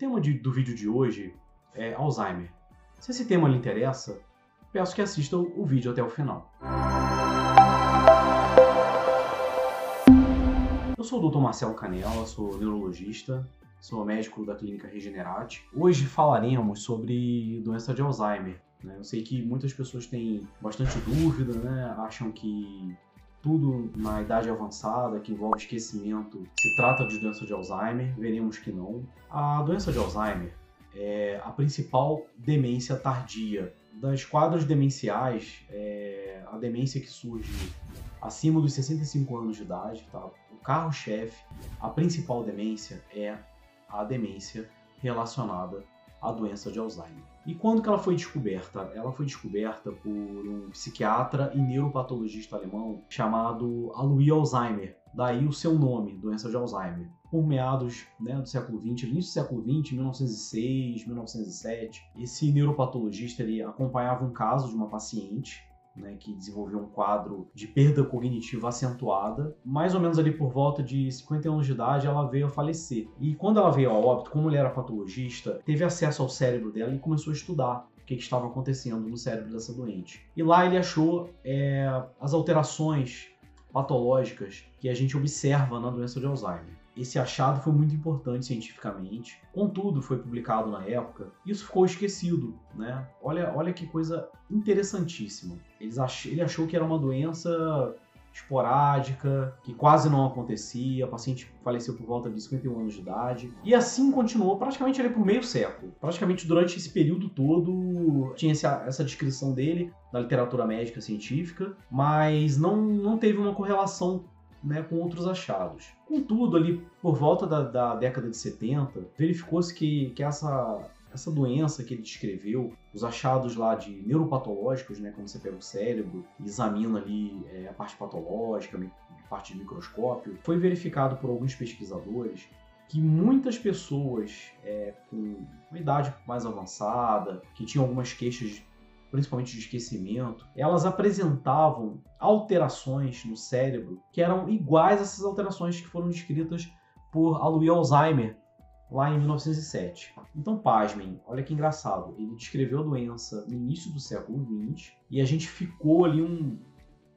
tema de, do vídeo de hoje é Alzheimer. Se esse tema lhe interessa, peço que assista o vídeo até o final. Eu sou o Dr. Marcelo Canela, sou neurologista, sou médico da clínica Regenerate. Hoje falaremos sobre doença de Alzheimer. Né? Eu sei que muitas pessoas têm bastante dúvida, né? acham que tudo na idade avançada que envolve esquecimento se trata de doença de Alzheimer, veremos que não. A doença de Alzheimer é a principal demência tardia. Das quadros demenciais, é a demência que surge acima dos 65 anos de idade, tá? o carro-chefe, a principal demência é a demência relacionada à doença de Alzheimer. E quando que ela foi descoberta? Ela foi descoberta por um psiquiatra e neuropatologista alemão chamado Alois Alzheimer. Daí o seu nome, doença de Alzheimer. Por meados né, do século XX, início do século XX, 1906, 1907, esse neuropatologista ele acompanhava um caso de uma paciente né, que desenvolveu um quadro de perda cognitiva acentuada. Mais ou menos ali por volta de 50 anos de idade, ela veio a falecer. E quando ela veio a óbito, como ele era patologista, teve acesso ao cérebro dela e começou a estudar o que, que estava acontecendo no cérebro dessa doente. E lá ele achou é, as alterações patológicas que a gente observa na doença de Alzheimer. Esse achado foi muito importante cientificamente, contudo, foi publicado na época, isso ficou esquecido, né? Olha, olha que coisa interessantíssima. Ach... Ele achou que era uma doença esporádica, que quase não acontecia, a paciente faleceu por volta de 51 anos de idade. E assim continuou praticamente ali por meio século. Praticamente durante esse período todo tinha essa, essa descrição dele na literatura médica científica, mas não, não teve uma correlação né, com outros achados. Contudo, ali por volta da, da década de 70, verificou-se que, que essa, essa doença que ele descreveu, os achados lá de neuropatológicos, né, como você pega o cérebro e examina ali é, a parte patológica, a parte de microscópio, foi verificado por alguns pesquisadores que muitas pessoas é, com uma idade mais avançada, que tinham algumas queixas principalmente de esquecimento, elas apresentavam alterações no cérebro que eram iguais a essas alterações que foram descritas por Alois Alzheimer lá em 1907. Então, pasmem, olha que engraçado. Ele descreveu a doença no início do século XX e a gente ficou ali um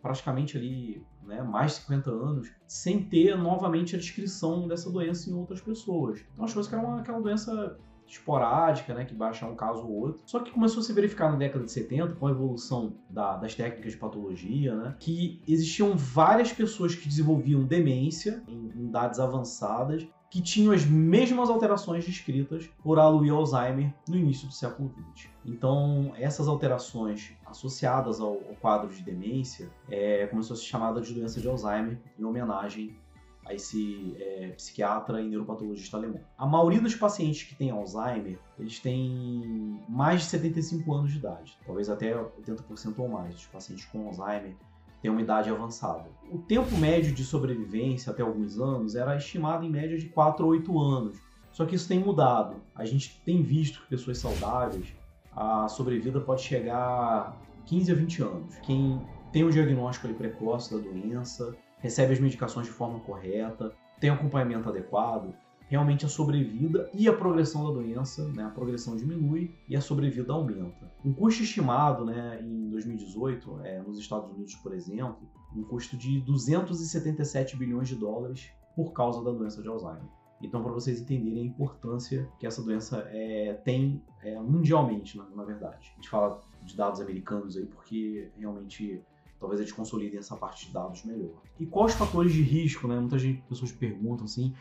praticamente ali né, mais de 50 anos sem ter novamente a descrição dessa doença em outras pessoas. Então, achou que era uma, aquela doença esporádica, né, que baixa um caso ou outro. Só que começou a se verificar na década de 70, com a evolução da, das técnicas de patologia, né, que existiam várias pessoas que desenvolviam demência em, em idades avançadas que tinham as mesmas alterações descritas por Alois Alzheimer no início do século XX. Então, essas alterações associadas ao, ao quadro de demência é, começou a ser chamada de doença de Alzheimer, em homenagem a esse é, psiquiatra e neuropatologista alemão. A maioria dos pacientes que têm Alzheimer, eles têm mais de 75 anos de idade, talvez até 80% ou mais dos pacientes com Alzheimer têm uma idade avançada. O tempo médio de sobrevivência até alguns anos era estimado em média de 4 a 8 anos. Só que isso tem mudado. A gente tem visto que pessoas saudáveis, a sobrevida pode chegar a 15 a 20 anos. Quem tem o diagnóstico precoce da doença, recebe as medicações de forma correta, tem acompanhamento adequado, realmente a sobrevida e a progressão da doença, né, a progressão diminui e a sobrevida aumenta. Um custo estimado né, em 2018, é, nos Estados Unidos, por exemplo, um custo de 277 bilhões de dólares por causa da doença de Alzheimer. Então, para vocês entenderem a importância que essa doença é, tem é, mundialmente, na, na verdade. A gente fala de dados americanos aí porque realmente talvez eles consolidem essa parte de dados melhor. E quais os fatores de risco, né? Muitas pessoas perguntam assim,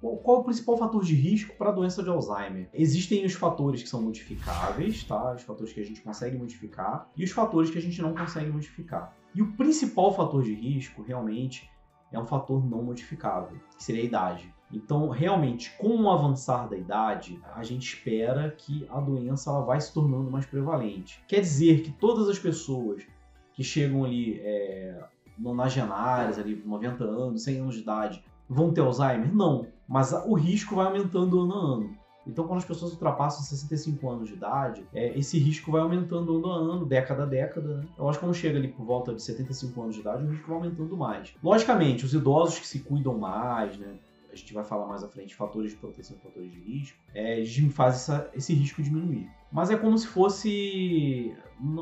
qual, qual, o principal fator de risco para a doença de Alzheimer? Existem os fatores que são modificáveis, tá? Os fatores que a gente consegue modificar e os fatores que a gente não consegue modificar. E o principal fator de risco, realmente, é um fator não modificável, que seria a idade. Então, realmente, com o avançar da idade, a gente espera que a doença ela vai se tornando mais prevalente. Quer dizer que todas as pessoas que chegam ali é, nonagenárias, ali 90 anos, 100 anos de idade, vão ter Alzheimer? Não, mas o risco vai aumentando ano a ano. Então, quando as pessoas ultrapassam 65 anos de idade, é, esse risco vai aumentando ano a ano, década a década. Né? Eu acho que quando chega ali por volta de 75 anos de idade, o risco vai aumentando mais. Logicamente, os idosos que se cuidam mais, né? A gente vai falar mais à frente, fatores de proteção e fatores de risco, é, faz essa, esse risco diminuir. Mas é como se fosse.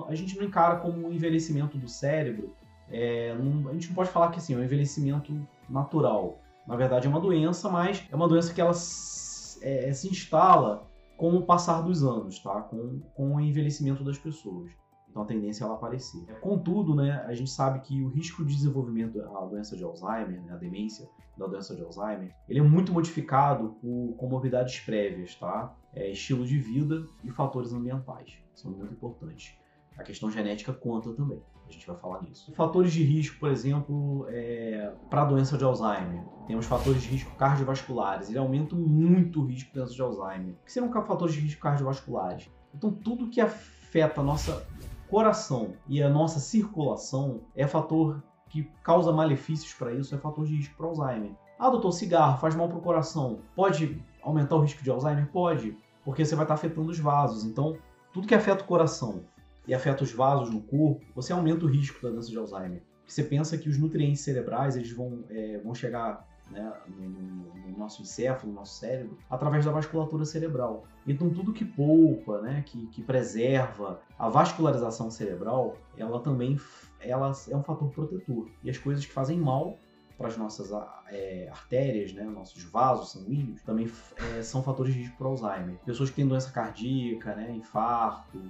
A gente não encara como um envelhecimento do cérebro. É, não, a gente não pode falar que assim, é um envelhecimento natural. Na verdade, é uma doença, mas é uma doença que ela é, se instala com o passar dos anos, tá? com, com o envelhecimento das pessoas. Então a tendência é ela aparecer. Contudo, né, a gente sabe que o risco de desenvolvimento da doença de Alzheimer, né, a demência da doença de Alzheimer, ele é muito modificado por comorbidades prévias, tá? É, estilo de vida e fatores ambientais. São muito importantes. A questão genética conta também. A gente vai falar nisso. Fatores de risco, por exemplo, é, para a doença de Alzheimer. Temos fatores de risco cardiovasculares. Ele aumenta muito o risco da doença de Alzheimer. O que seriam fatores de risco cardiovasculares? Então, tudo que afeta a nossa coração e a nossa circulação é fator que causa malefícios para isso, é fator de risco para Alzheimer. Ah, doutor, cigarro faz mal para o coração. Pode aumentar o risco de Alzheimer? Pode, porque você vai estar afetando os vasos. Então, tudo que afeta o coração e afeta os vasos no corpo, você aumenta o risco da doença de Alzheimer. Você pensa que os nutrientes cerebrais eles vão, é, vão chegar né, no, no, nosso encéfalo, no nosso cérebro, através da vasculatura cerebral. Então, tudo que poupa, né, que, que preserva a vascularização cerebral, ela também ela é um fator protetor. E as coisas que fazem mal para as nossas é, artérias, né, nossos vasos sanguíneos, também é, são fatores de risco para Alzheimer. Pessoas que têm doença cardíaca, né, infarto,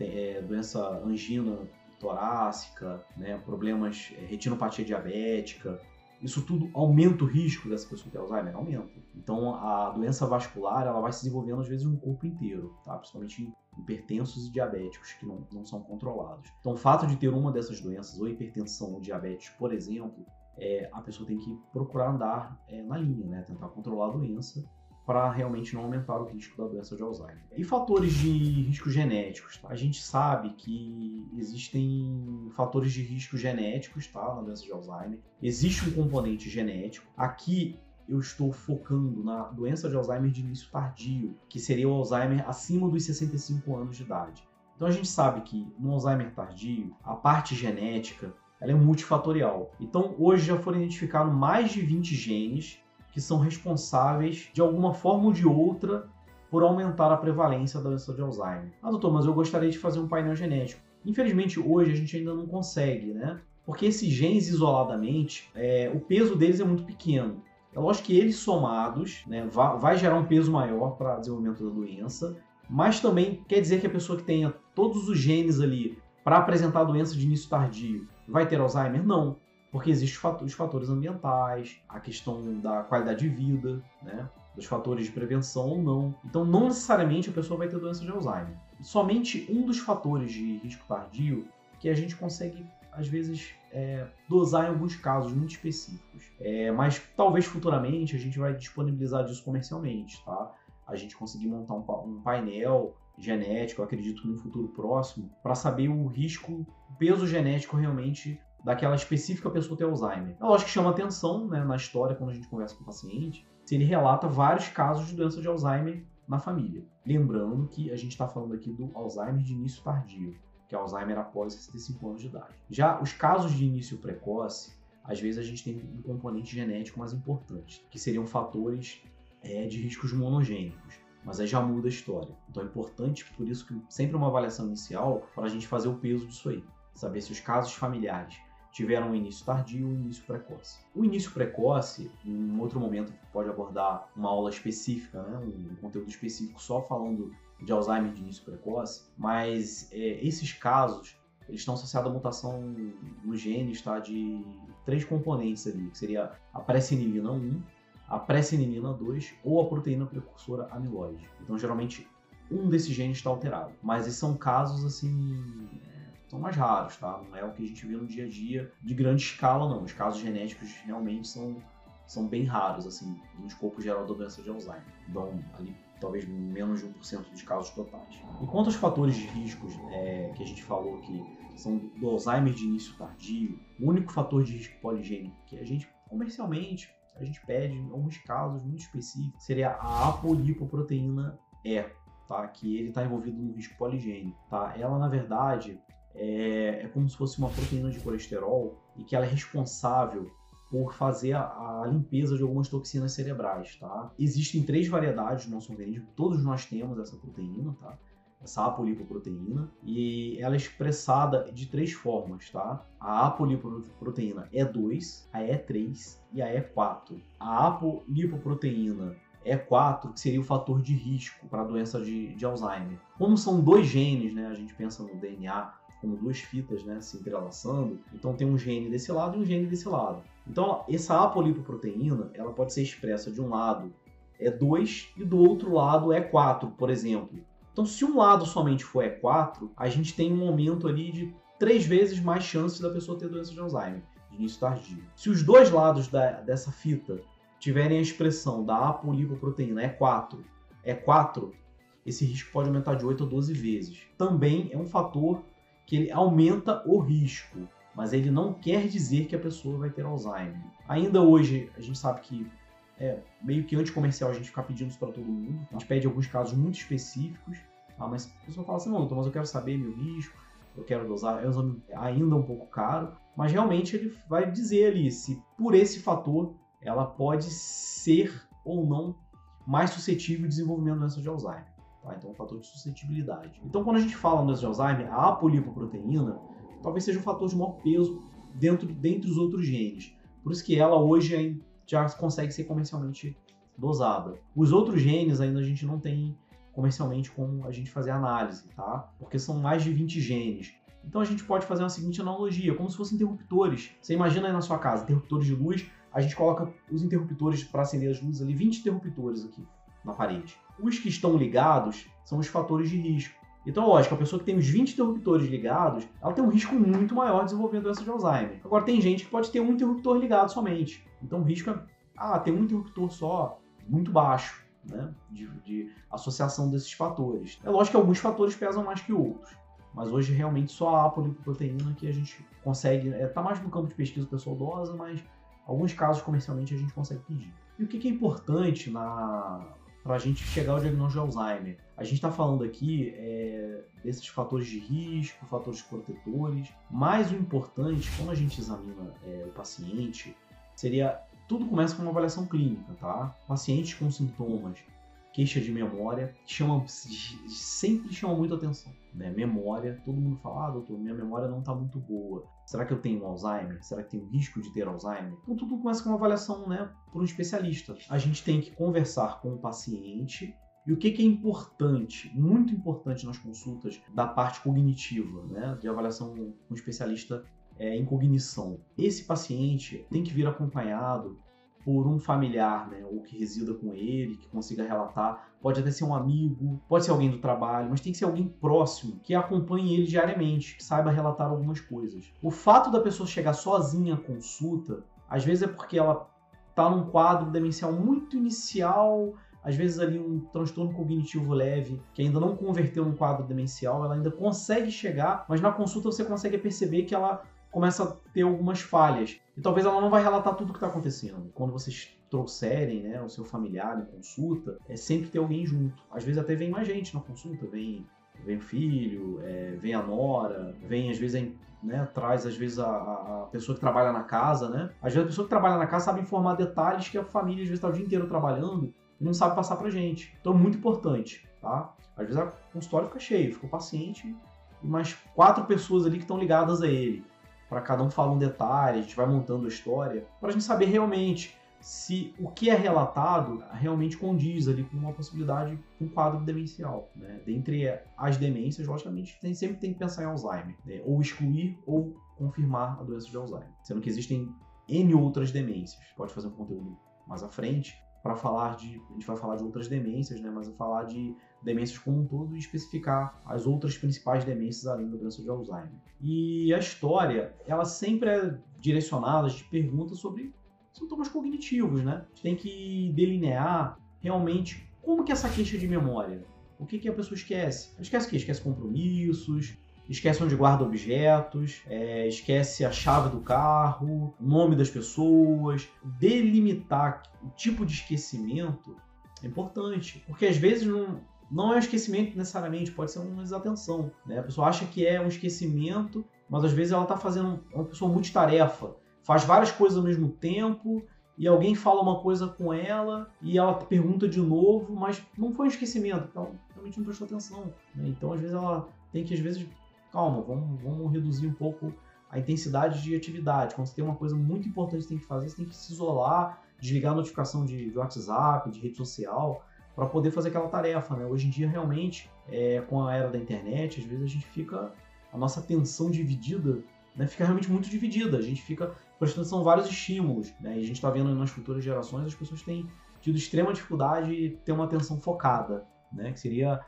é, doença angina torácica, né, problemas, é, retinopatia diabética, isso tudo aumenta o risco dessa pessoa ter Alzheimer? Aumenta. Então a doença vascular ela vai se desenvolvendo às vezes no corpo inteiro, tá? principalmente hipertensos e diabéticos que não, não são controlados. Então o fato de ter uma dessas doenças, ou hipertensão ou diabetes, por exemplo, é, a pessoa tem que procurar andar é, na linha, né? tentar controlar a doença para realmente não aumentar o risco da doença de Alzheimer. E fatores de risco genéticos? Tá? A gente sabe que existem fatores de risco genéticos tá, na doença de Alzheimer. Existe um componente genético. Aqui eu estou focando na doença de Alzheimer de início tardio, que seria o Alzheimer acima dos 65 anos de idade. Então a gente sabe que no Alzheimer tardio, a parte genética ela é multifatorial. Então hoje já foram identificados mais de 20 genes que são responsáveis, de alguma forma ou de outra, por aumentar a prevalência da doença de Alzheimer. Ah, doutor, mas eu gostaria de fazer um painel genético. Infelizmente, hoje a gente ainda não consegue, né? Porque esses genes isoladamente, é, o peso deles é muito pequeno. É lógico que eles somados né, vai, vai gerar um peso maior para o desenvolvimento da doença, mas também quer dizer que a pessoa que tenha todos os genes ali para apresentar a doença de início tardio vai ter Alzheimer? Não porque existem os fatores ambientais, a questão da qualidade de vida, né? dos fatores de prevenção ou não. Então, não necessariamente a pessoa vai ter doença de Alzheimer. Somente um dos fatores de risco tardio que a gente consegue, às vezes, é, dosar em alguns casos muito específicos. É, mas talvez futuramente a gente vai disponibilizar disso comercialmente, tá? A gente conseguir montar um, um painel genético, acredito que no futuro próximo, para saber o risco, o peso genético realmente daquela específica pessoa ter Alzheimer. É lógico que chama atenção né, na história quando a gente conversa com o paciente, se ele relata vários casos de doença de Alzheimer na família. Lembrando que a gente está falando aqui do Alzheimer de início tardio, que é Alzheimer após 65 anos de idade. Já os casos de início precoce, às vezes a gente tem um componente genético mais importante, que seriam fatores é, de riscos monogênicos. Mas aí já muda a história. Então é importante, por isso que sempre uma avaliação inicial para a gente fazer o peso disso aí. Saber se os casos familiares tiveram um início tardio e um início precoce. O início precoce, em outro momento, pode abordar uma aula específica, né? um conteúdo específico só falando de Alzheimer de início precoce, mas é, esses casos eles estão associados à mutação no genes tá? de três componentes ali, que seria a presenilina 1, a presenilina 2 ou a proteína precursora amiloide. Então, geralmente, um desses genes está alterado. Mas esses são casos assim são mais raros, tá? Não é o que a gente vê no dia a dia de grande escala, não. Os casos genéticos realmente são, são bem raros, assim, no escopo geral da doença de Alzheimer. Dão ali talvez menos de 1% dos casos totais. Enquanto os fatores de riscos é, que a gente falou que são do Alzheimer de início tardio, o único fator de risco poligênico que a gente comercialmente a gente pede em alguns casos muito específicos seria a apolipoproteína E, tá? Que ele está envolvido no risco poligênico, tá? Ela na verdade é, é como se fosse uma proteína de colesterol e que ela é responsável por fazer a, a, limpeza de algumas toxinas cerebrais, tá? Existem três variedades no nosso organismo, todos nós temos essa proteína, tá? Essa apolipoproteína, e ela é expressada de três formas, tá? A apolipoproteína E2, a E3 e a E4. A apolipoproteína E4, que seria o fator de risco para a doença de, de Alzheimer. Como são dois genes, né? A gente pensa no DNA como duas fitas né, se entrelaçando. Então tem um gene desse lado e um gene desse lado. Então essa apolipoproteína ela pode ser expressa de um lado é 2 e do outro lado é 4, por exemplo. Então se um lado somente for E4, a gente tem um aumento ali de três vezes mais chances da pessoa ter doença de Alzheimer, de início tardio. Se os dois lados da, dessa fita tiverem a expressão da apolipoproteína E4, E4, esse risco pode aumentar de 8 a 12 vezes. Também é um fator que ele aumenta o risco, mas ele não quer dizer que a pessoa vai ter Alzheimer. Ainda hoje, a gente sabe que é meio que anticomercial a gente ficar pedindo isso para todo mundo. A gente pede alguns casos muito específicos, tá? mas a pessoa fala assim: não, mas eu quero saber meu risco, eu quero dosar. É um exame ainda um pouco caro, mas realmente ele vai dizer ali se por esse fator ela pode ser ou não mais suscetível ao desenvolvimento da doença de Alzheimer. Tá? Então, é um fator de suscetibilidade. Então, quando a gente fala no de Alzheimer, a apolipoproteína talvez seja o fator de maior peso dentro dentre os outros genes. Por isso que ela hoje já consegue ser comercialmente dosada. Os outros genes ainda a gente não tem comercialmente como a gente fazer análise, tá? Porque são mais de 20 genes. Então a gente pode fazer uma seguinte analogia, como se fossem interruptores. Você imagina aí na sua casa, interruptores de luz, a gente coloca os interruptores para acender as luzes ali, 20 interruptores aqui na parede. Os que estão ligados são os fatores de risco. Então, lógico, a pessoa que tem os 20 interruptores ligados, ela tem um risco muito maior de desenvolver doença de Alzheimer. Agora, tem gente que pode ter um interruptor ligado somente. Então, o risco é, ah, tem um interruptor só, muito baixo, né, de, de associação desses fatores. É lógico que alguns fatores pesam mais que outros, mas hoje realmente só a apolipoproteína que a gente consegue, é, tá mais no campo de pesquisa pessoal dosa, mas alguns casos comercialmente a gente consegue pedir. E o que é importante na, para a gente chegar ao diagnóstico de Alzheimer. A gente está falando aqui é, desses fatores de risco, fatores protetores, mas o importante, quando a gente examina é, o paciente, seria tudo começa com uma avaliação clínica, tá? Pacientes com sintomas queixa de memória, chama, sempre chama muito atenção. Né? Memória, todo mundo fala, ah, doutor, minha memória não está muito boa. Será que eu tenho Alzheimer? Será que tenho risco de ter Alzheimer? Então tudo começa com uma avaliação né, por um especialista. A gente tem que conversar com o paciente e o que, que, é importante, muito importante nas consultas da parte cognitiva, né, de avaliação com um especialista é, em cognição. Esse paciente tem que vir acompanhado por um familiar, né, ou que resida com ele, que consiga relatar. Pode até ser um amigo, pode ser alguém do trabalho, mas tem que ser alguém próximo que acompanhe ele diariamente, que saiba relatar algumas coisas. O fato da pessoa chegar sozinha à consulta, às vezes é porque ela está num quadro demencial muito inicial, às vezes ali um transtorno cognitivo leve, que ainda não converteu num quadro demencial, ela ainda consegue chegar, mas na consulta você consegue perceber que ela começa a ter algumas falhas. E talvez ela não vai relatar tudo o que está acontecendo. Quando vocês trouxerem né, o seu familiar em consulta, é sempre ter alguém junto. Às vezes até vem mais gente na consulta, vem, vem o filho, é, vem a nora, vem às vezes né, traz às vezes a, a, pessoa que trabalha na casa, né? Às vezes a pessoa que trabalha na casa sabe informar detalhes que a família às vezes está o dia inteiro trabalhando e não sabe passar pra gente. Então é muito importante, tá? Às vezes a consultório fica cheio, fica o paciente e mais quatro pessoas ali que estão ligadas a ele para cada um falar um detalhe, a gente vai montando a história, para a gente saber realmente se o que é relatado realmente condiz ali com uma possibilidade, um quadro demencial. Né? Dentre as demências, logicamente, sempre tem que pensar em Alzheimer, né? ou excluir ou confirmar a doença de Alzheimer, sendo que existem N outras demências. Pode fazer um conteúdo mais à frente para falar de, a gente vai falar de outras demências, né? mas falar de demências como um todo e especificar as outras principais demências além da doença de Alzheimer. E a história, ela sempre é direcionada, a gente pergunta sobre sintomas cognitivos, né? A gente tem que delinear realmente como que é essa queixa de memória. O que, que a pessoa esquece? Ela esquece o quê? Esquece compromissos, esquece onde guarda objetos, é, esquece a chave do carro, o nome das pessoas. Delimitar o tipo de esquecimento é importante, porque às vezes não, não é um esquecimento necessariamente, pode ser uma desatenção. Né? A pessoa acha que é um esquecimento, mas às vezes ela está fazendo uma pessoa multitarefa. faz várias coisas ao mesmo tempo e alguém fala uma coisa com ela e ela pergunta de novo, mas não foi um esquecimento, então realmente não prestou atenção. Né? Então, às vezes, ela tem que, às vezes, calma, vamos, vamos reduzir um pouco a intensidade de atividade. Quando você tem uma coisa muito importante que você tem que fazer, você tem que se isolar, desligar a notificação de, de WhatsApp, de rede social, para poder fazer aquela tarefa. Né? Hoje em dia, realmente, é, com a era da internet, às vezes a gente fica. A nossa atenção dividida né, fica realmente muito dividida. A gente fica prestando atenção vários estímulos. Né? E a gente está vendo nas futuras gerações as pessoas têm tido extrema dificuldade de ter uma atenção focada, né? que seria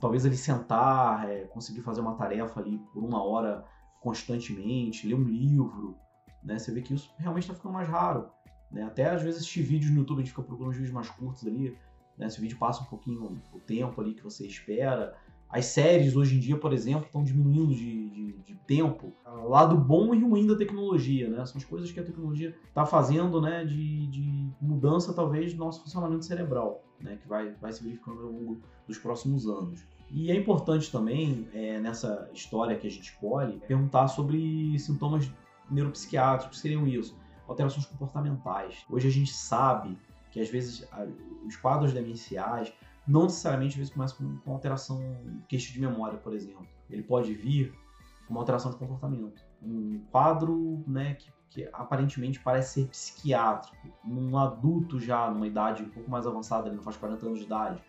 talvez ali sentar, é, conseguir fazer uma tarefa ali por uma hora constantemente, ler um livro. Né? Você vê que isso realmente está ficando mais raro. Né? Até às vezes assistir vídeos no YouTube, a gente fica procurando vídeos mais curtos ali. Né? Esse vídeo passa um pouquinho o tempo ali que você espera. As séries hoje em dia, por exemplo, estão diminuindo de, de, de, tempo. Lado bom e ruim da tecnologia, né? São as coisas que a tecnologia está fazendo, né? De, de, mudança, talvez, do nosso funcionamento cerebral, né? Que vai, vai se verificando ao longo dos próximos anos. E é importante também, é, nessa história que a gente escolhe, perguntar sobre sintomas neuropsiquiátricos, que seriam isso, alterações comportamentais. Hoje a gente sabe que às vezes os quadros demenciais não necessariamente vezes começa com, com alteração queixa de memória, por exemplo. Ele pode vir com uma alteração de comportamento. Um quadro né, que, que aparentemente parece ser psiquiátrico. Um adulto já numa idade um pouco mais avançada, ele não faz 40 anos de idade.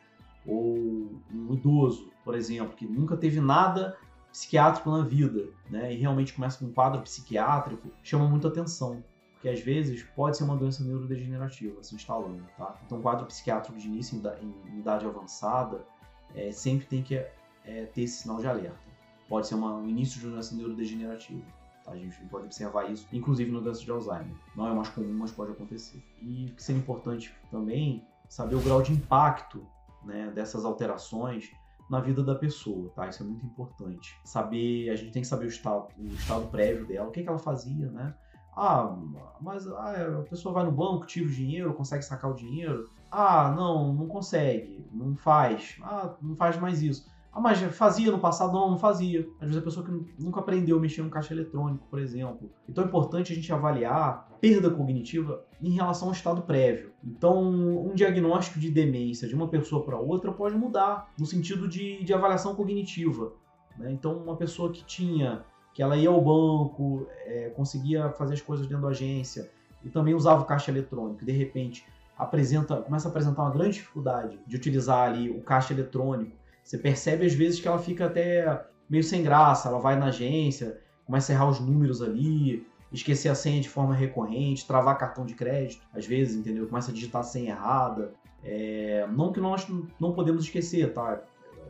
Ou um idoso, por exemplo, que nunca teve nada psiquiátrico na vida, né, e realmente começa com um quadro psiquiátrico, chama muita atenção que às vezes pode ser uma doença neurodegenerativa se instalando, tá? Então, quadro psiquiátrico de início em idade avançada é, sempre tem que é, ter esse sinal de alerta. Pode ser uma, um início de doença neurodegenerativa. Tá? A gente pode observar isso, inclusive no doença de Alzheimer. Não é mais comum, mas pode acontecer. E que seria importante também saber o grau de impacto né, dessas alterações na vida da pessoa, tá? Isso é muito importante. Saber, a gente tem que saber o estado, o estado prévio dela, o que, que ela fazia, né? Ah, mas ah, a pessoa vai no banco, tira o dinheiro, consegue sacar o dinheiro. Ah, não, não consegue, não faz. Ah, não faz mais isso. Ah, mas fazia no passado? Não, não fazia. Às vezes a pessoa que nunca aprendeu a mexer no caixa eletrônico, por exemplo. Então é importante a gente avaliar perda cognitiva em relação ao estado prévio. Então, um diagnóstico de demência de uma pessoa para outra pode mudar no sentido de, de avaliação cognitiva. Né? Então, uma pessoa que tinha que ela ia ao banco, é, conseguia fazer as coisas dentro da agência e também usava o caixa eletrônico. De repente, apresenta, começa a apresentar uma grande dificuldade de utilizar ali o caixa eletrônico. Você percebe às vezes que ela fica até meio sem graça, ela vai na agência, começa a errar os números ali, esquecer a senha de forma recorrente, travar cartão de crédito, às vezes, entendeu? Começa a digitar a senha errada. É, não que nós não podemos esquecer, tá?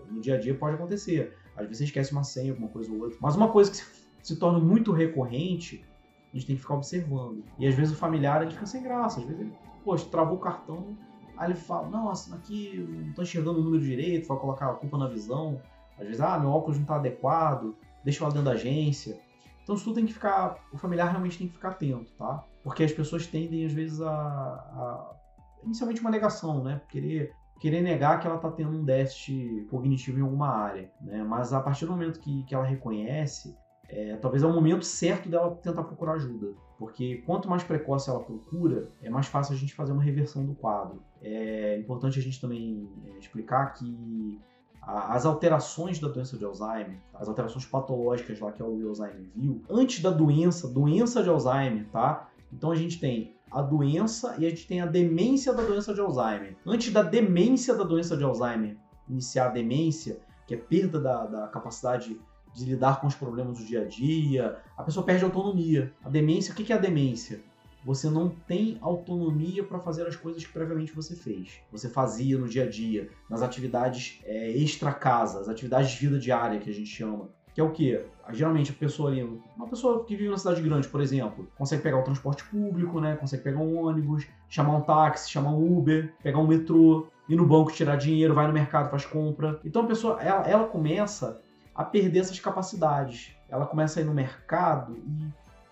No dia a dia pode acontecer. Às vezes você esquece uma senha, alguma coisa ou outra. Mas uma coisa que se, se torna muito recorrente, a gente tem que ficar observando. E às vezes o familiar ele fica sem graça. Às vezes ele, poxa, travou o cartão. Aí ele fala, nossa, aqui não tô enxergando o número direito, vai colocar a culpa na visão. Às vezes, ah, meu óculos não tá adequado, deixa eu lá dentro da agência. Então isso tudo tem que ficar, o familiar realmente tem que ficar atento, tá? Porque as pessoas tendem às vezes a, a inicialmente uma negação, né? Querer querer negar que ela está tendo um déficit cognitivo em alguma área, né? Mas a partir do momento que, que ela reconhece, é, talvez é o momento certo dela tentar procurar ajuda. Porque quanto mais precoce ela procura, é mais fácil a gente fazer uma reversão do quadro. É importante a gente também é, explicar que as alterações da doença de Alzheimer, as alterações patológicas lá que o Alzheimer viu, antes da doença, doença de Alzheimer, tá? Então a gente tem a doença e a gente tem a demência da doença de Alzheimer. Antes da demência da doença de Alzheimer iniciar a demência, que é perda da, da capacidade de lidar com os problemas do dia a dia, a pessoa perde autonomia. A demência, o que é a demência? Você não tem autonomia para fazer as coisas que previamente você fez. Você fazia no dia a dia, nas atividades é, extra-casa, as atividades de vida diária que a gente chama. Que é o quê? Geralmente a pessoa ali, uma pessoa que vive na cidade grande, por exemplo, consegue pegar o transporte público, né? Consegue pegar um ônibus, chamar um táxi, chamar um Uber, pegar um metrô, ir no banco tirar dinheiro, vai no mercado, faz compra. Então a pessoa, ela, ela começa a perder essas capacidades. Ela começa a ir no mercado e,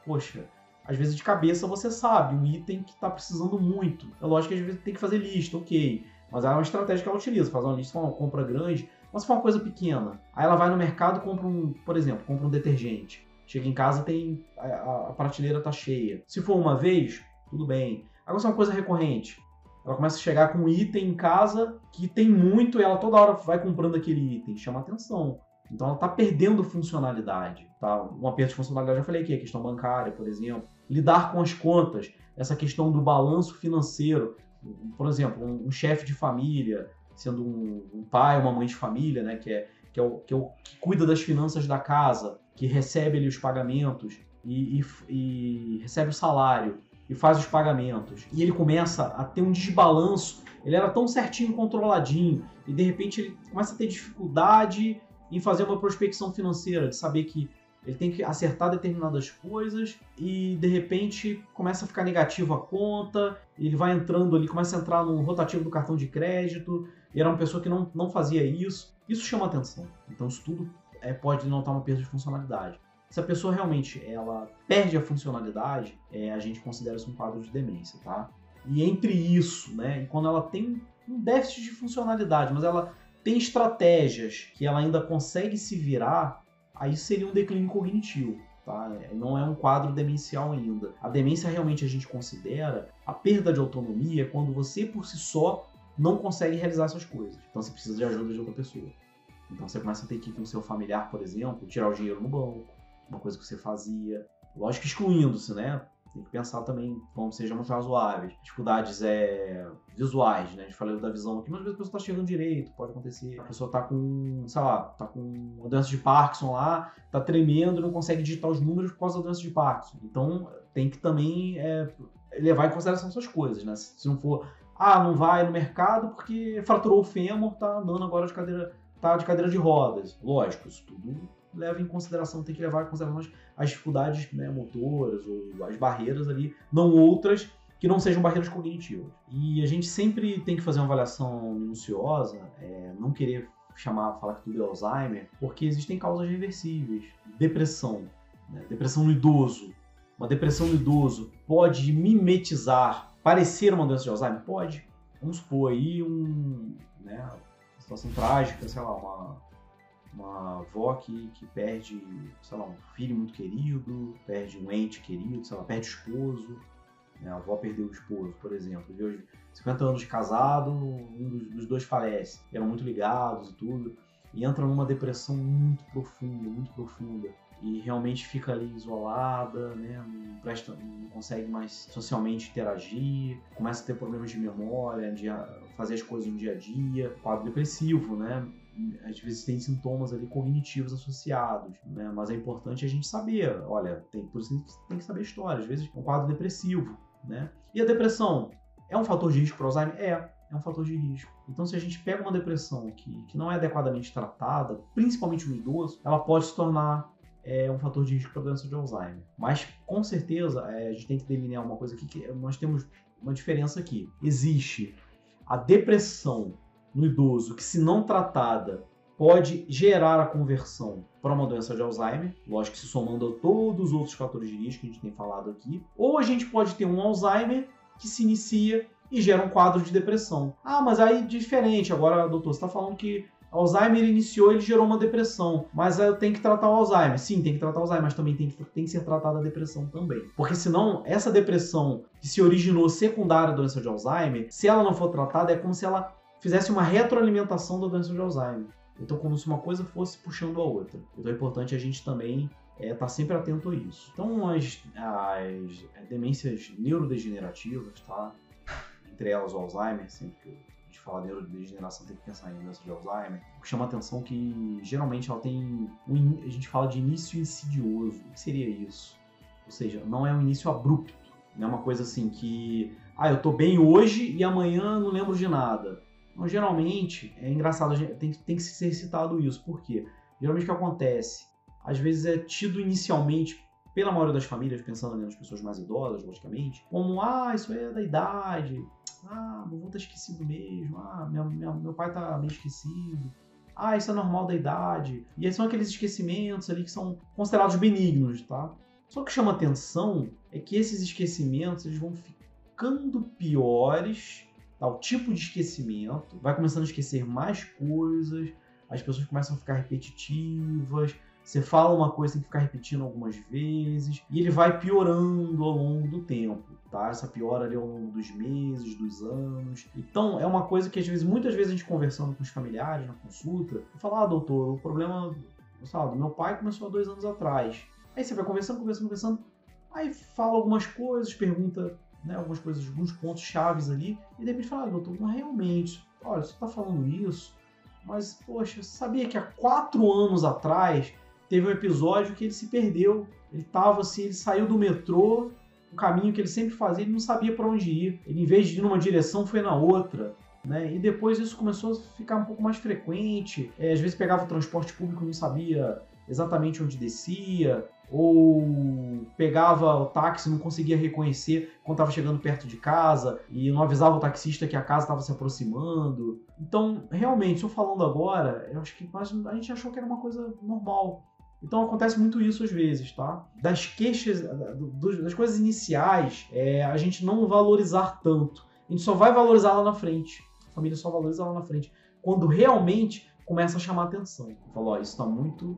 poxa, às vezes de cabeça você sabe um item que está precisando muito. É lógico que às vezes tem que fazer lista, ok. Mas é uma estratégia que ela utiliza, fazer uma lista, uma compra grande mas se for uma coisa pequena, aí ela vai no mercado compra um, por exemplo, compra um detergente. Chega em casa tem a, a, prateleira tá cheia. Se for uma vez, tudo bem. Agora se é uma coisa recorrente, ela começa a chegar com um item em casa que tem muito e ela toda hora vai comprando aquele item, chama atenção. Então ela está perdendo funcionalidade. Tá? Uma perda de funcionalidade, já falei aqui, a questão bancária, por exemplo. Lidar com as contas, essa questão do balanço financeiro. Por exemplo, um, um chefe de família, sendo um, um, pai, uma mãe de família, né, que, é, que, é o, que, é o, que cuida das finanças da casa, que recebe ali os pagamentos e, e, e recebe o salário e faz os pagamentos. E ele começa a ter um desbalanço. Ele era tão certinho, controladinho, e de repente ele começa a ter dificuldade em fazer uma prospecção financeira, de saber que ele tem que acertar determinadas coisas e de repente começa a ficar negativo a conta, ele vai entrando ali, começa a entrar no rotativo do cartão de crédito, e era uma pessoa que não, não fazia isso. Isso chama atenção. Então isso tudo é, pode notar uma perda de funcionalidade. Se a pessoa realmente ela perde a funcionalidade, é, a gente considera isso um quadro de demência, tá? E entre isso, né, quando ela tem um déficit de funcionalidade, mas ela tem estratégias que ela ainda consegue se virar, aí seria um declínio cognitivo. Tá? É, não é um quadro demencial ainda. A demência realmente a gente considera a perda de autonomia quando você por si só não consegue realizar essas coisas. Então você precisa de ajuda de outra pessoa. Então você começa a ter que ir com o seu familiar, por exemplo, tirar o dinheiro no banco, uma coisa que você fazia. Lógico excluindo-se, né? Tem que pensar também como sejamos razoáveis. Dificuldades é, visuais, né? A gente falou da visão aqui, mas às vezes a pessoa está chegando direito, pode acontecer. A pessoa está com, sei lá, tá com uma doença de Parkinson lá, tá tremendo, não consegue digitar os números por causa da doença de Parkinson. Então tem que também é, levar em consideração essas coisas, né? Se não for, ah, não vai no mercado porque fraturou o fêmur, tá andando agora de cadeira, tá de cadeira de rodas. Lógico, isso tudo leva em consideração, tem que levar em consideração as dificuldades né, motoras ou as barreiras ali, não outras que não sejam barreiras cognitivas. E a gente sempre tem que fazer uma avaliação minuciosa, é, não querer chamar, falar que tudo é Alzheimer, porque existem causas reversíveis. Depressão, né? depressão no idoso. Uma depressão no idoso pode mimetizar, parecer uma doença de Alzheimer? Pode. Vamos supor aí um, né, uma situação trágica, sei lá, uma uma avó que, que perde, sei lá, um filho muito querido, perde um ente querido, sei lá, perde o esposo. Né? A avó perdeu o esposo, por exemplo. Viveu 50 anos de casado, um dos, dos dois falece. Eram muito ligados e tudo. E entra numa depressão muito profunda, muito profunda e realmente fica ali isolada, né? não, presta, não consegue mais socialmente interagir, começa a ter problemas de memória, de fazer as coisas no dia a dia, quadro depressivo, né? às vezes tem sintomas ali cognitivos associados, né? Mas é importante a gente saber, olha, tem, por isso tem que saber a história, às vezes é um quadro depressivo, né? E a depressão é um fator de risco para Alzheimer? É, é um fator de risco. Então, se a gente pega uma depressão que, que não é adequadamente tratada, principalmente no idoso, ela pode se tornar é, um fator de risco para doença de Alzheimer. Mas, com certeza, é, a gente tem que delinear uma coisa aqui, que nós temos uma diferença aqui. Existe a depressão no idoso que, se não tratada, pode gerar a conversão para uma doença de Alzheimer, lógico que se somando a todos os outros fatores de risco que a gente tem falado aqui, ou a gente pode ter um Alzheimer que se inicia e gera um quadro de depressão. Ah, mas aí diferente, agora, doutor, você está falando que Alzheimer iniciou, ele gerou uma depressão, mas eu tenho que tratar o Alzheimer. Sim, tem que tratar o Alzheimer, mas também tem que, tem que ser tratada a depressão também. Porque senão, essa depressão que se originou secundária à doença de Alzheimer, se ela não for tratada, é como se ela fizesse uma retroalimentação da doença de Alzheimer. Então, como se uma coisa fosse puxando a outra. Então, é importante a gente também é, tá sempre atento a isso. Então, as, as demências neurodegenerativas, tá? Entre elas o Alzheimer, sempre que a gente fala neurodegeneração, tem que pensar em doença de Alzheimer. O que chama atenção é que, geralmente, ela tem... A gente fala de início insidioso. O que seria isso? Ou seja, não é um início abrupto. Não é uma coisa assim que... Ah, eu tô bem hoje e amanhã não lembro de nada então, geralmente, é engraçado, tem, tem que ser citado isso. Por quê? Geralmente o que acontece? Às vezes é tido inicialmente pela maioria das famílias, pensando nas pessoas mais idosas, logicamente, como, ah, isso é da idade, ah, meu avô tá esquecido mesmo, ah, minha, minha, meu pai tá meio esquecido, ah, isso é normal da idade. E são aqueles esquecimentos ali que são considerados benignos, tá? Só que chama atenção é que esses esquecimentos eles vão ficando piores Tá? O tipo de esquecimento vai começando a esquecer mais coisas, as pessoas começam a ficar repetitivas, Você fala uma coisa, tem que ficar repetindo algumas vezes, e ele vai piorando ao longo do tempo, tá? Essa piora ali ao longo dos meses, dos anos. Então, é uma coisa que às vezes, muitas vezes a gente conversando com os familiares na consulta, eu falo, ah, doutor, o problema, sabe, meu pai começou há dois anos atrás. Aí você vai conversando, conversando, conversando, aí fala algumas coisas, pergunta né, algumas coisas, alguns pontos chaves ali, e de repente fala, ah, doutor, mas realmente, olha, você está falando isso, mas, poxa, sabia que há quatro anos atrás teve um episódio que ele se perdeu. Ele tava assim, ele saiu do metrô, o caminho que ele sempre fazia, ele não sabia para onde ir. Ele, em vez de ir numa direção, foi na outra. Né? E depois isso começou a ficar um pouco mais frequente. É, às vezes pegava o transporte público e não sabia exatamente onde descia ou pegava o táxi não conseguia reconhecer quando estava chegando perto de casa e não avisava o taxista que a casa estava se aproximando. Então, realmente, estou falando agora, eu acho que a gente achou que era uma coisa normal. Então acontece muito isso às vezes, tá? Das queixas, das coisas iniciais, é, a gente não valorizar tanto. A gente só vai valorizar lá na frente. A família só valoriza lá na frente. Quando realmente começa a chamar atenção. Falou, ó, isso está muito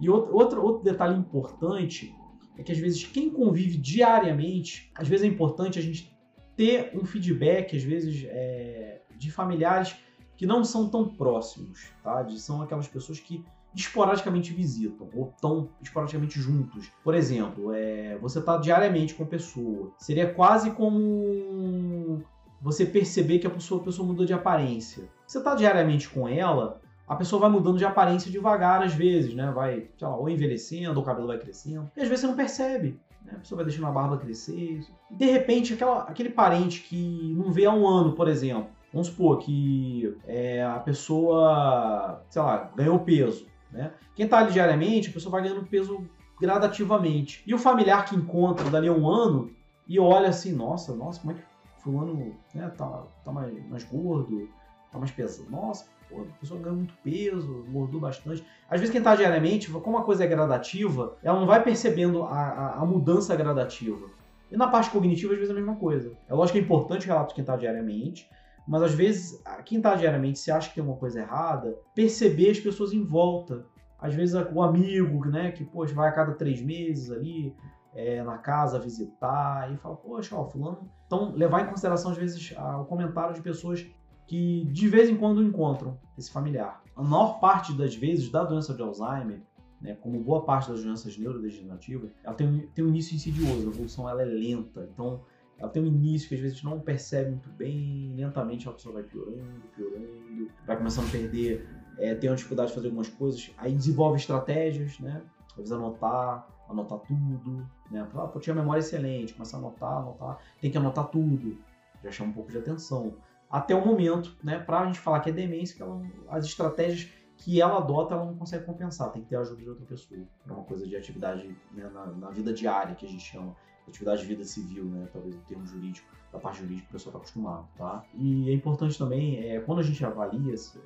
e outro, outro, outro detalhe importante é que às vezes quem convive diariamente, às vezes é importante a gente ter um feedback, às vezes, é, de familiares que não são tão próximos, tá? São aquelas pessoas que esporadicamente visitam ou estão esporadicamente juntos. Por exemplo, é, você está diariamente com a pessoa. Seria quase como você perceber que a pessoa, a pessoa muda de aparência. Você está diariamente com ela, a pessoa vai mudando de aparência devagar às vezes, né? Vai, sei lá, ou envelhecendo, ou o cabelo vai crescendo. E às vezes você não percebe. Né? A pessoa vai deixando a barba crescer. De repente, aquela, aquele parente que não vê há um ano, por exemplo. Vamos supor que é, a pessoa, sei lá, ganhou peso. Né? Quem está ali diariamente, a pessoa vai ganhando peso gradativamente. E o familiar que encontra dali a um ano e olha assim, nossa, nossa, como é que fulano né, tá, tá mais, mais gordo, tá mais pesado. Nossa, pô, a pessoa ganhou muito peso, engordou bastante. Às vezes quem está diariamente, como a coisa é gradativa, ela não vai percebendo a, a, a, mudança gradativa. E na parte cognitiva, às vezes é a mesma coisa. É lógico que é importante o relato de quem está diariamente, mas às vezes quem está diariamente, se acha que tem uma coisa errada, perceber as pessoas em volta. Às vezes o amigo, né, que poxa, vai a cada três meses ali, é, na casa visitar e fala, poxa, ó, fulano. Então, levar em consideração, às vezes, o comentário de pessoas que de vez em quando encontram esse familiar. A maior parte das vezes da doença de Alzheimer, né, como boa parte das doenças neurodegenerativas, ela tem tem um início insidioso, a evolução ela é lenta. Então, ela tem um início que às vezes a gente não percebe muito bem, lentamente a pessoa vai piorando, piorando, vai começando a perder, é, tem uma dificuldade de fazer algumas coisas, aí desenvolve estratégias, né? Às vezes anotar, anotar tudo, né? Ah, pô, tinha memória excelente, começa a anotar, anotar, tem que anotar tudo, já chama um pouco de atenção até o momento, né? Para a gente falar que é demência, que ela, as estratégias que ela adota, ela não consegue compensar, tem que ter a ajuda de outra pessoa. É uma coisa de atividade né, na, na, vida diária, que a gente chama, atividade de vida civil, né? Talvez o termo jurídico, da parte jurídica, o pessoal está acostumado, tá? E é importante também, é, quando a gente avalia esse,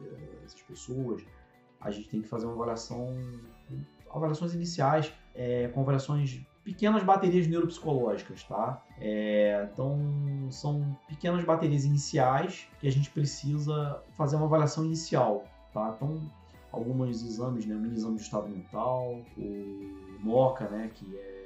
essas pessoas, a gente tem que fazer uma avaliação, avaliações iniciais, é, com avaliações pequenas baterias neuropsicológicas, tá? É, então, são pequenas baterias iniciais que a gente precisa fazer uma avaliação inicial, tá? Então, alguns exames, né? O mini exame de estado mental, o MOCA, né? Que é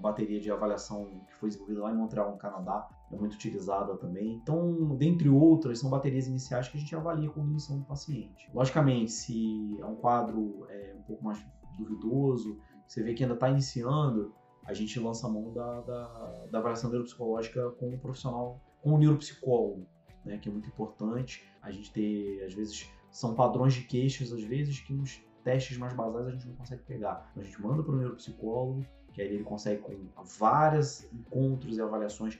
bateria de avaliação que foi desenvolvida lá em Montreal, no Canadá, é muito utilizada também. Então, dentre outras, são baterias iniciais que a gente avalia a cognição do paciente. Logicamente, se é um quadro é, um pouco mais duvidoso, você vê que ainda está iniciando, a gente lança a mão da, da, da avaliação neuropsicológica com o profissional, com o neuropsicólogo, né, que é muito importante. A gente ter, às vezes, são padrões de queixas, às vezes, que nos testes mais basais a gente não consegue pegar. Então, a gente manda para o neuropsicólogo, que aí ele consegue, com vários encontros e avaliações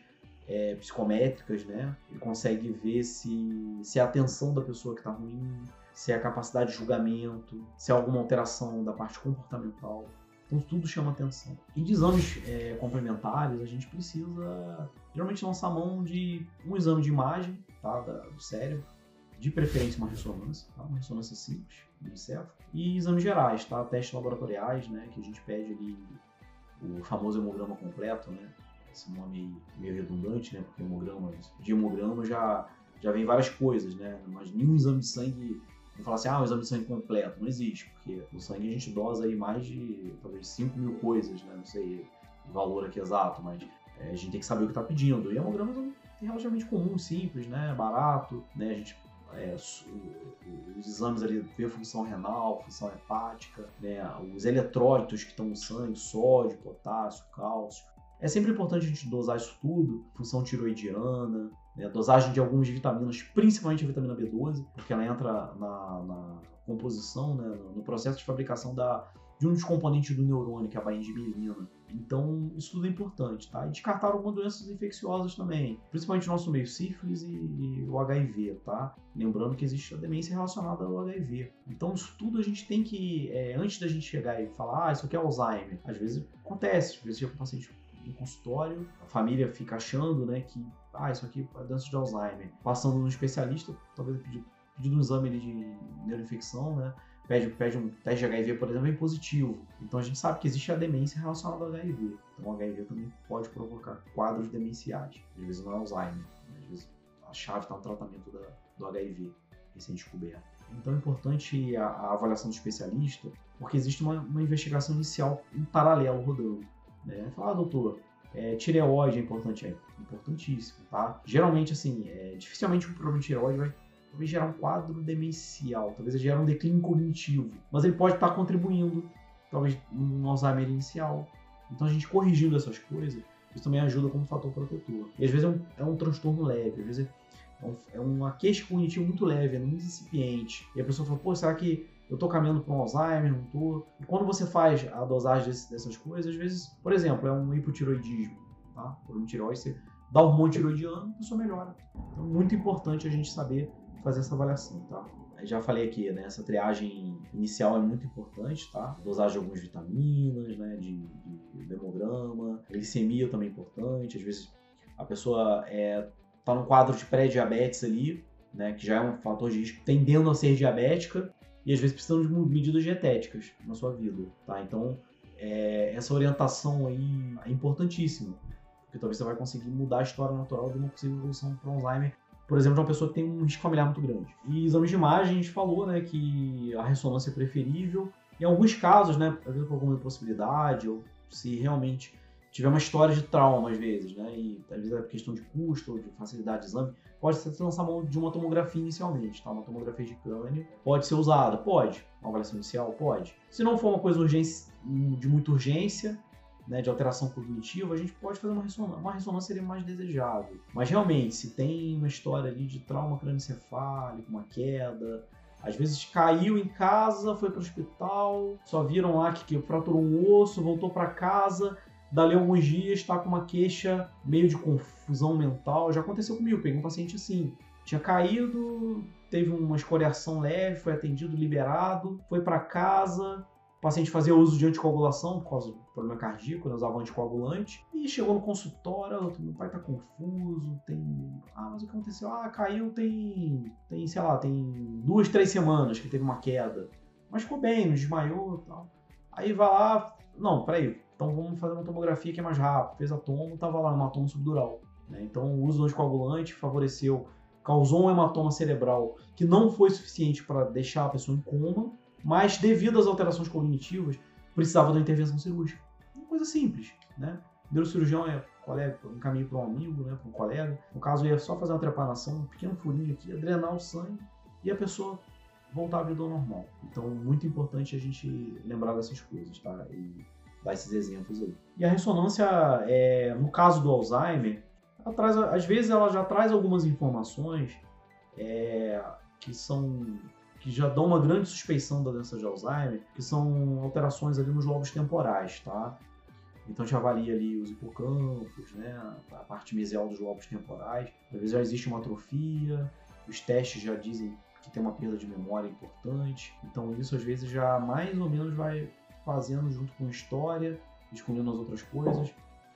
é, psicométricas, né? Ele consegue ver se, se a atenção da pessoa que está ruim, se é a capacidade de julgamento, se há alguma alteração da parte comportamental. Então tudo chama atenção. E de exames é, complementares, a gente precisa geralmente lançar mão de um exame de imagem tá, da, do cérebro, de preferência uma ressonância, tá, uma ressonância simples encéfalo, e exames gerais, tá, testes laboratoriais, né, que a gente pede ali o famoso hemograma completo, né, esse nome meio redundante, né, porque hemograma, de hemograma já, já vem várias coisas, né, mas nenhum exame de sangue Vou falar assim, ah, o exame de sangue completo. Não existe, porque no sangue a gente dosa aí mais de talvez 5 mil coisas, né? Não sei o valor aqui exato, mas é, a gente tem que saber o que está pedindo. E hemograma é relativamente comum, simples, né? Barato, né? A gente é, os, os, exames ali ver função renal, função hepática, né, os eletrólitos que estão no sangue, sódio, potássio, cálcio. É sempre importante a gente dosar isso tudo, função tiroidiana, né, dosagem de algumas vitaminas, principalmente a vitamina B12, porque ela entra na, na composição, né, no processo de fabricação da, de um dos componentes do neurônio, que é a bainha de mielina. Então, isso tudo é importante, tá? E descartar algumas doenças infecciosas também, principalmente no nosso meio, sífilis e, e, o HIV, tá? Lembrando que existe a demência relacionada ao HIV. Então, isso tudo a gente tem que, é, antes da gente chegar e falar, ah, isso aqui é Alzheimer, às vezes acontece, às vezes chega um paciente no consultório, a família fica achando, né, que, ah, isso aqui é doença de Alzheimer. Passando no especialista, talvez pedindo um exame de neuroinfecção, né? Pede, pede um teste de HIV, por exemplo, é positivo. Então a gente sabe que existe a demência relacionada ao HIV. Então o HIV também pode provocar quadros demenciais. Às vezes não é Alzheimer, às vezes a chave está no tratamento da, do HIV recém-descoberto. Então é importante a, a, avaliação do especialista, porque existe uma, uma investigação inicial em paralelo rodando. Né? Fala, ah, doutor, é, tireoide é importante, é importantíssimo, tá? Geralmente, assim, é, dificilmente um problema de tireoide vai talvez gerar um quadro demencial, talvez gerar um declínio cognitivo, mas ele pode estar contribuindo, talvez um Alzheimer inicial. Então a gente corrigindo essas coisas, isso também ajuda como fator protetor. E às vezes é um, é um transtorno leve, às vezes é, um, é uma queixa cognitiva muito leve, é muito incipiente. E a pessoa fala, pô, será que eu tô caminhando para um Alzheimer, não tô? E quando você faz a dosagem desse, dessas coisas, às vezes, por exemplo, é um hipotiroidismo, tá? Por um tiroide, você dá hormônio tiroidiano, a pessoa melhora. Então, muito importante a gente saber fazer essa avaliação, tá? Já falei aqui, né? Essa triagem inicial é muito importante, tá? Dosagem de algumas vitaminas, né? De, de hemograma, glicemia também é importante. Às vezes a pessoa é, tá num quadro de pré-diabetes ali, né? Que já é um fator de risco, tendendo a ser diabética e às vezes precisando de medidas dietéticas na sua vida, tá? Então é, essa orientação aí é importantíssima, porque talvez você vai conseguir mudar a história natural de uma possível evolução para Alzheimer por exemplo, de uma pessoa que tem um risco familiar muito grande. E exames de imagem, a gente falou, né, que a ressonância é preferível. Em alguns casos, né, às vezes por alguma possibilidade, ou se realmente tiver uma história de trauma, às vezes, né, e às vezes é questão de custo ou de facilidade de exame, pode ser lançar mão de uma tomografia inicialmente, tá? Uma tomografia de crânio pode ser usada? Pode. Uma avaliação inicial? Pode. Se não for uma coisa urgência, de muita urgência, né, de alteração cognitiva, a gente pode fazer uma ressonância. Uma ressonância seria mais desejável. Mas realmente, se tem uma história ali de trauma crânioencefálico, uma queda, às vezes caiu em casa, foi para o hospital, só viram lá que, que fraturou um osso, voltou para casa, dali alguns dias está com uma queixa meio de confusão mental. Já aconteceu comigo, peguei um paciente assim, tinha caído, teve uma escoriação leve, foi atendido, liberado, foi para casa, o paciente fazia uso de anticoagulação por causa do problema cardíaco, né, usava anticoagulante. E chegou no consultório, meu pai tá confuso, tem. Ah, mas o que aconteceu? Ah, caiu tem. Tem, sei lá, tem duas, três semanas que teve uma queda. Mas ficou bem, não desmaiou e tal. Aí vai lá. Não, peraí, então vamos fazer uma tomografia que é mais rápido. Fez a tomo, tava lá, hematoma subdural. Né? Então o uso do anticoagulante favoreceu, causou um hematoma cerebral que não foi suficiente para deixar a pessoa em coma mas devido às alterações cognitivas, precisava uma intervenção cirúrgica. Uma coisa simples, né? O neurocirurgião é colega, um caminho para um amigo, né, para um colega. No caso, ia só fazer uma trepanação, um pequeno furinho aqui, drenar o sangue e a pessoa voltar à vida normal. Então, muito importante a gente lembrar dessas coisas, tá? E dar esses exemplos aí. E a ressonância, é, no caso do Alzheimer, ela traz, às vezes ela já traz algumas informações é, que são que já dão uma grande suspeição da doença de Alzheimer, que são alterações ali nos lobos temporais, tá? Então gente avalia ali os hipocampos, né, a parte mesial dos lobos temporais. Às vezes já existe uma atrofia, os testes já dizem que tem uma perda de memória importante. Então isso às vezes já mais ou menos vai fazendo junto com história, descobrindo as outras coisas,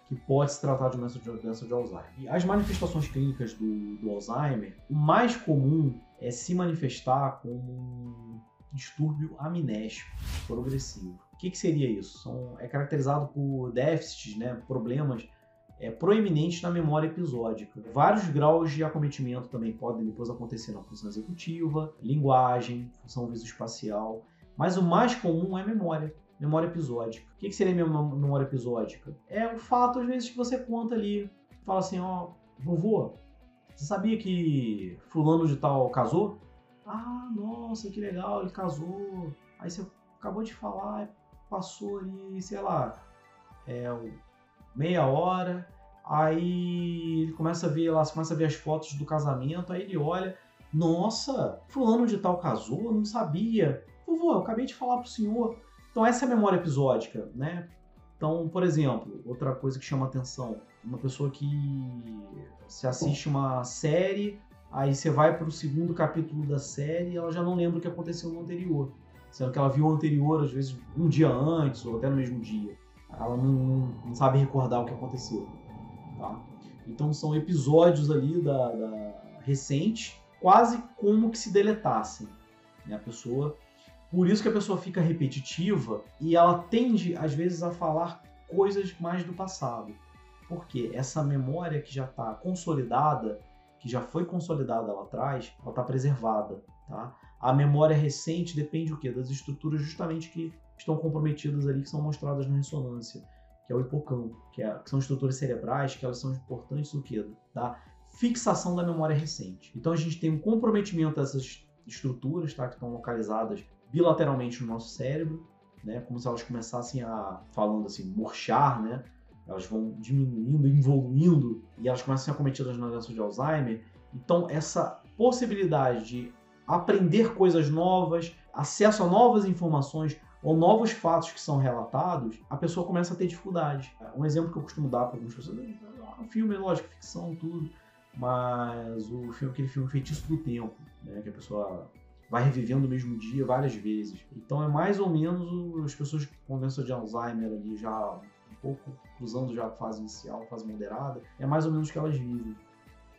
que pode se tratar de doença de, doença de Alzheimer. E as manifestações clínicas do, do Alzheimer, o mais comum é se manifestar como um distúrbio amnésico progressivo. O que, que seria isso? São, é caracterizado por déficits, né, problemas é, proeminentes na memória episódica. Vários graus de acometimento também podem depois acontecer na função executiva, linguagem, função visoespacial, mas o mais comum é memória, memória episódica. O que seria memória episódica? É o fato, às vezes, que você conta ali, fala assim, ó, vovô, você sabia que fulano de tal casou? Ah, nossa, que legal, ele casou. Aí você acabou de falar, passou ali, sei lá, é, meia hora, aí ele começa a ver lá, começa a ver as fotos do casamento, aí ele olha, nossa, fulano de tal casou, não sabia. Vovô, eu acabei de falar pro senhor. Então essa é a memória episódica, né? Então, por exemplo, outra coisa que chama atenção, uma pessoa que se assiste uma série, aí você vai para o segundo capítulo da série e ela já não lembra o que aconteceu no anterior. Sendo que ela viu o anterior, às vezes, um dia antes ou até no mesmo dia ela não, não, sabe recordar o que aconteceu. Tá? Então são episódios ali da, da recente, quase como que se deletassem. Né? A pessoa, por isso que a pessoa fica repetitiva e ela tende às vezes a falar coisas mais do passado. Porque essa memória que já está consolidada, que já foi consolidada lá atrás, ela está preservada. Tá? A memória recente depende o quê? Das estruturas justamente que estão comprometidas ali, que são mostradas na ressonância, que é o hipocampo, que, é, que são estruturas cerebrais, que elas são importantes do que? Da fixação da memória recente. Então a gente tem um comprometimento dessas estruturas, tá, que estão localizadas bilateralmente no nosso cérebro, né, como se elas começassem a, falando assim, murchar, né, elas vão diminuindo, evoluindo, e elas começam a ser acometidas na doença de Alzheimer. Então essa possibilidade de aprender coisas novas, acesso a novas informações, ou novos fatos que são relatados, a pessoa começa a ter dificuldade. Um exemplo que eu costumo dar para algumas pessoas é um filme, lógico, ficção, tudo, mas o filme, aquele filme Feitiço do Tempo, né, que a pessoa vai revivendo o mesmo dia várias vezes. Então é mais ou menos as pessoas com doença de Alzheimer ali já um pouco cruzando já a fase inicial, fase moderada, é mais ou menos o que elas vivem.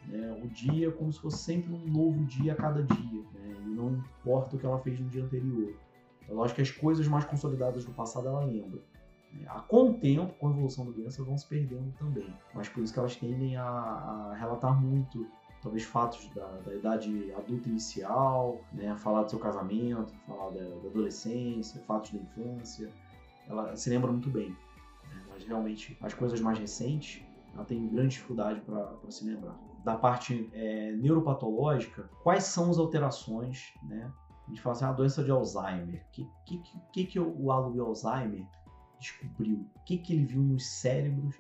Né? O dia é como se fosse sempre um novo dia a cada dia, né? e não importa o que ela fez no dia anterior. É lógico que as coisas mais consolidadas do passado ela lembra. Né? Com o tempo, com a evolução da doença, vão se perdendo também. Mas por isso que elas tendem a, a relatar muito, talvez, fatos da, da, idade adulta inicial, né? falar do seu casamento, falar da, da adolescência, fatos da infância. Ela se lembra muito bem. Né? Mas realmente, as coisas mais recentes, ela tem grande dificuldade para se lembrar. Da parte é, neuropatológica, quais são as alterações né, a gente fala assim, a ah, doença de Alzheimer. O que, que, que, que o Aloe Alzheimer descobriu? O que, que ele viu nos cérebros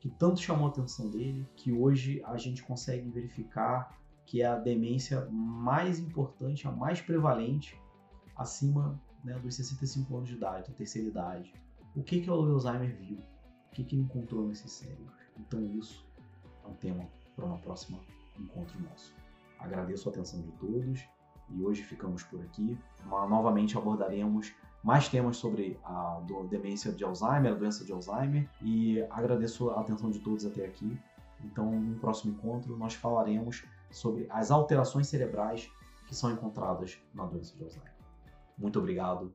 que tanto chamou a atenção dele, que hoje a gente consegue verificar que é a demência mais importante, a mais prevalente, acima né, dos 65 anos de idade, da terceira idade. O que, que o Alzheimer viu? O que, que ele encontrou nesses cérebros? Então isso é um tema para uma próxima encontro nosso. Agradeço a atenção de todos e hoje ficamos por aqui. Mas, novamente abordaremos mais temas sobre a demência de Alzheimer, a doença de Alzheimer, e agradeço a atenção de todos até aqui. Então, no próximo encontro, nós falaremos sobre as alterações cerebrais que são encontradas na doença de Alzheimer. Muito obrigado